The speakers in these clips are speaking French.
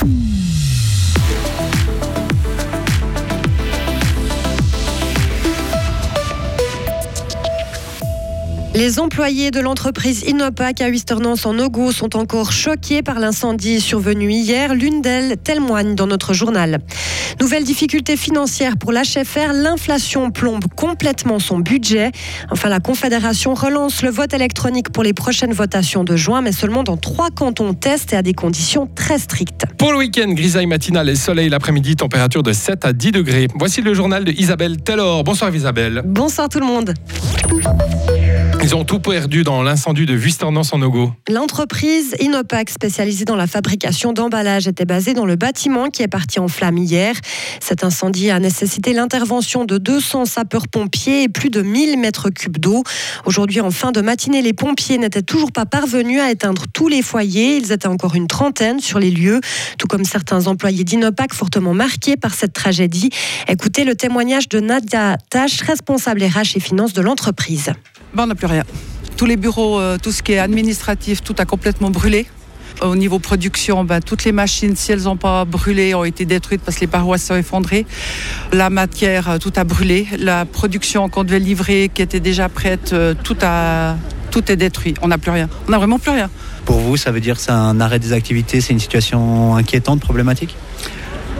Mm. Les employés de l'entreprise Inopac à Wisternance en Ogo sont encore choqués par l'incendie survenu hier. L'une d'elles témoigne dans notre journal. Nouvelle difficulté financière pour l'HFR, l'inflation plombe complètement son budget. Enfin, la Confédération relance le vote électronique pour les prochaines votations de juin, mais seulement dans trois cantons test et à des conditions très strictes. Pour le week-end, grisaille matinale et soleil l'après-midi, température de 7 à 10 degrés. Voici le journal de Isabelle Taylor. Bonsoir Isabelle. Bonsoir tout le monde. Ils ont tout perdu dans l'incendie de Vuisternance en Ogo. L'entreprise Inopac, spécialisée dans la fabrication d'emballages, était basée dans le bâtiment qui est parti en flammes hier. Cet incendie a nécessité l'intervention de 200 sapeurs-pompiers et plus de 1000 mètres cubes d'eau. Aujourd'hui, en fin de matinée, les pompiers n'étaient toujours pas parvenus à éteindre tous les foyers. Ils étaient encore une trentaine sur les lieux, tout comme certains employés d'Inopac fortement marqués par cette tragédie. Écoutez le témoignage de Nadia Tache, responsable RH et finances de l'entreprise. Ben, on n'a plus rien. Tous les bureaux, euh, tout ce qui est administratif, tout a complètement brûlé. Au niveau production, ben, toutes les machines, si elles n'ont pas brûlé, ont été détruites parce que les parois sont effondrées. La matière, euh, tout a brûlé. La production qu'on devait livrer, qui était déjà prête, euh, tout, a, tout est détruit. On n'a plus rien. On n'a vraiment plus rien. Pour vous, ça veut dire que c'est un arrêt des activités, c'est une situation inquiétante, problématique?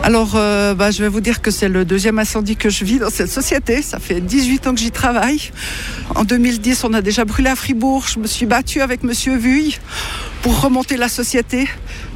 Alors, euh, bah, je vais vous dire que c'est le deuxième incendie que je vis dans cette société. Ça fait 18 ans que j'y travaille. En 2010, on a déjà brûlé à Fribourg. Je me suis battue avec Monsieur Vuille pour remonter la société.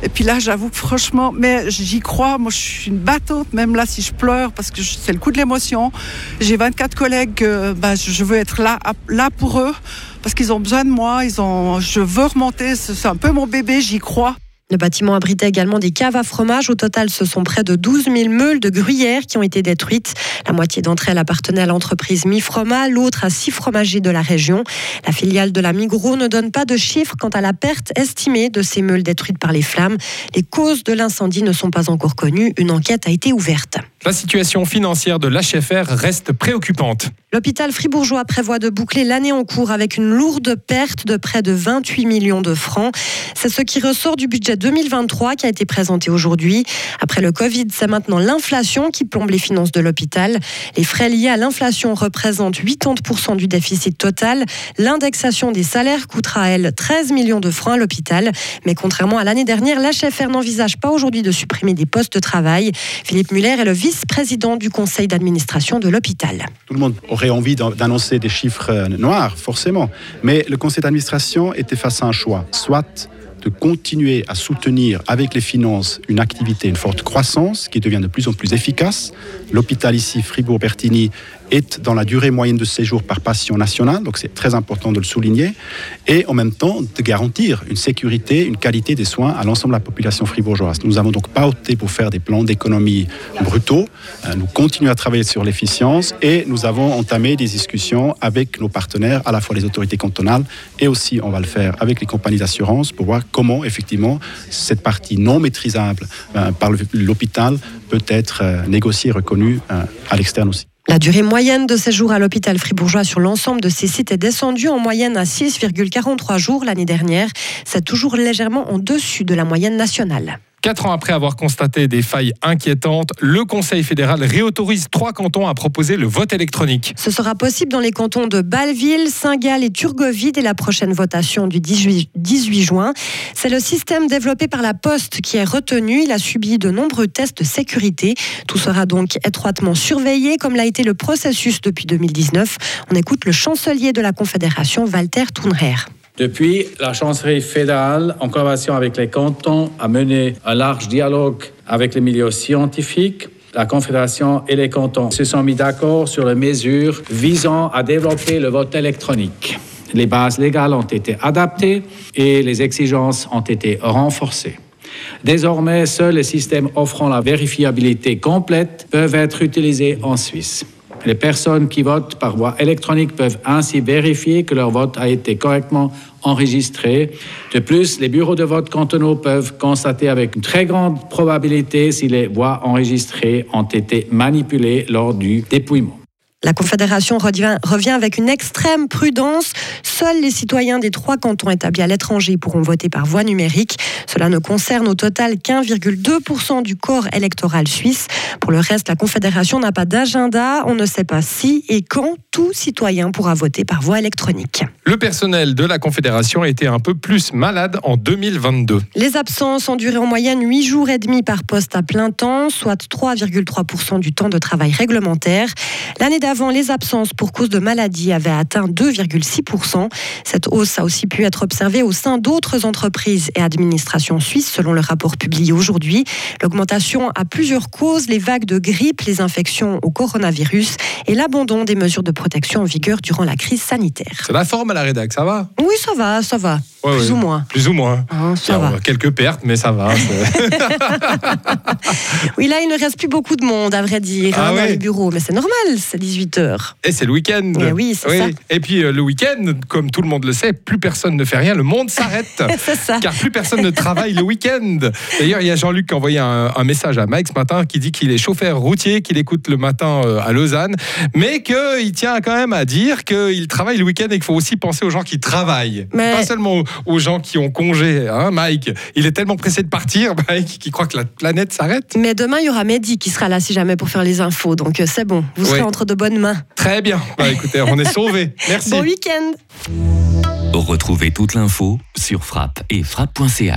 Et puis là, j'avoue franchement, mais j'y crois. Moi, je suis une battante, même là, si je pleure, parce que c'est le coup de l'émotion. J'ai 24 collègues, euh, bah, je veux être là, là pour eux, parce qu'ils ont besoin de moi. Ils ont, je veux remonter. C'est un peu mon bébé, j'y crois. Le bâtiment abritait également des caves à fromage. Au total, ce sont près de 12 000 meules de gruyère qui ont été détruites. La moitié d'entre elles appartenaient à l'entreprise Mifroma, l'autre à six fromagers de la région. La filiale de la Migros ne donne pas de chiffres quant à la perte estimée de ces meules détruites par les flammes. Les causes de l'incendie ne sont pas encore connues. Une enquête a été ouverte. La situation financière de l'HFR reste préoccupante. L'hôpital fribourgeois prévoit de boucler l'année en cours avec une lourde perte de près de 28 millions de francs. C'est ce qui ressort du budget 2023 qui a été présenté aujourd'hui. Après le Covid, c'est maintenant l'inflation qui plombe les finances de l'hôpital. Les frais liés à l'inflation représentent 80% du déficit total. L'indexation des salaires coûtera, elle, 13 millions de francs à l'hôpital. Mais contrairement à l'année dernière, l'HFR n'envisage pas aujourd'hui de supprimer des postes de travail. Philippe Muller est le vice-président du conseil d'administration de l'hôpital. Tout le monde envie d'annoncer des chiffres euh, noirs, forcément. Mais le conseil d'administration était face à un choix. Soit de continuer à soutenir avec les finances une activité, une forte croissance qui devient de plus en plus efficace. L'hôpital ici, Fribourg-Bertigny, est dans la durée moyenne de séjour par patient national, donc c'est très important de le souligner, et en même temps de garantir une sécurité, une qualité des soins à l'ensemble de la population fribourgeoise. Nous n'avons donc pas opté pour faire des plans d'économie brutaux, euh, nous continuons à travailler sur l'efficience et nous avons entamé des discussions avec nos partenaires, à la fois les autorités cantonales et aussi on va le faire avec les compagnies d'assurance pour voir comment effectivement cette partie non maîtrisable euh, par l'hôpital peut être euh, négociée et reconnue à l'externe aussi. La durée moyenne de séjour à l'hôpital fribourgeois sur l'ensemble de ces sites est descendue en moyenne à 6,43 jours l'année dernière. C'est toujours légèrement en dessus de la moyenne nationale. Quatre ans après avoir constaté des failles inquiétantes, le Conseil fédéral réautorise trois cantons à proposer le vote électronique. Ce sera possible dans les cantons de Bâle-Ville, Saint-Gall et Turgovie dès la prochaine votation du 18, 18 juin. C'est le système développé par la Poste qui est retenu. Il a subi de nombreux tests de sécurité. Tout sera donc étroitement surveillé, comme l'a été le processus depuis 2019. On écoute le chancelier de la Confédération, Walter Thunrer. Depuis, la chancellerie fédérale, en collaboration avec les cantons, a mené un large dialogue avec les milieux scientifiques. La Confédération et les cantons se sont mis d'accord sur les mesures visant à développer le vote électronique. Les bases légales ont été adaptées et les exigences ont été renforcées. Désormais, seuls les systèmes offrant la vérifiabilité complète peuvent être utilisés en Suisse. Les personnes qui votent par voie électronique peuvent ainsi vérifier que leur vote a été correctement enregistré. De plus, les bureaux de vote cantonaux peuvent constater avec une très grande probabilité si les voix enregistrées ont été manipulées lors du dépouillement. La Confédération revient, revient avec une extrême prudence. Seuls les citoyens des trois cantons établis à l'étranger pourront voter par voie numérique. Cela ne concerne au total qu'1,2% du corps électoral suisse. Pour le reste, la Confédération n'a pas d'agenda. On ne sait pas si et quand tout citoyen pourra voter par voie électronique. Le personnel de la Confédération a été un peu plus malade en 2022. Les absences ont duré en moyenne 8 jours et demi par poste à plein temps, soit 3,3% du temps de travail réglementaire. L'année d'avant, les absences pour cause de maladie avaient atteint 2,6%. Cette hausse a aussi pu être observée au sein d'autres entreprises et administrations suisses, selon le rapport publié aujourd'hui. L'augmentation a plusieurs causes, les vagues de grippe, les infections au coronavirus et l'abandon des mesures de protection en vigueur durant la crise sanitaire. C'est la forme à la rédac, ça va? Oui, ça va, ça va. Ouais, plus ouais. ou moins. Plus ou moins. Ça Alors, va. Quelques pertes, mais ça va. Oui, là, il ne reste plus beaucoup de monde, à vrai dire, Ah hein, dans les bureaux. Mais c'est normal, c'est 18h. Et c'est le week-end. Eh oui, c'est ça. Et puis euh, le week-end, comme tout le monde le sait, plus personne ne fait rien, le monde s'arrête. c'est ça. Car plus personne ne travaille le week-end. D'ailleurs, il y a Jean-Luc qui a envoyé un, un message à Mike ce matin qui dit qu'il est chauffeur routier, qu'il écoute le matin euh, à Lausanne, mais qu'il tient quand même à dire qu'il travaille le week-end et qu'il faut aussi penser aux gens qui travaillent. Mais- Pas seulement aux, gens qui ont congé. Hein, Mike, il est tellement pressé de partir, Mike, qu'il croit que la planète s'arrête. Mais demain, il y aura Mehdi qui sera là, si jamais, pour faire les infos. Donc, euh, c'est bon. Vous serez entre de bonnes mains. Très bien. Bah, écoutez, on est sauvés. Merci. Bon week-end. Retrouvez toute l'info sur frappe et frappe.ch.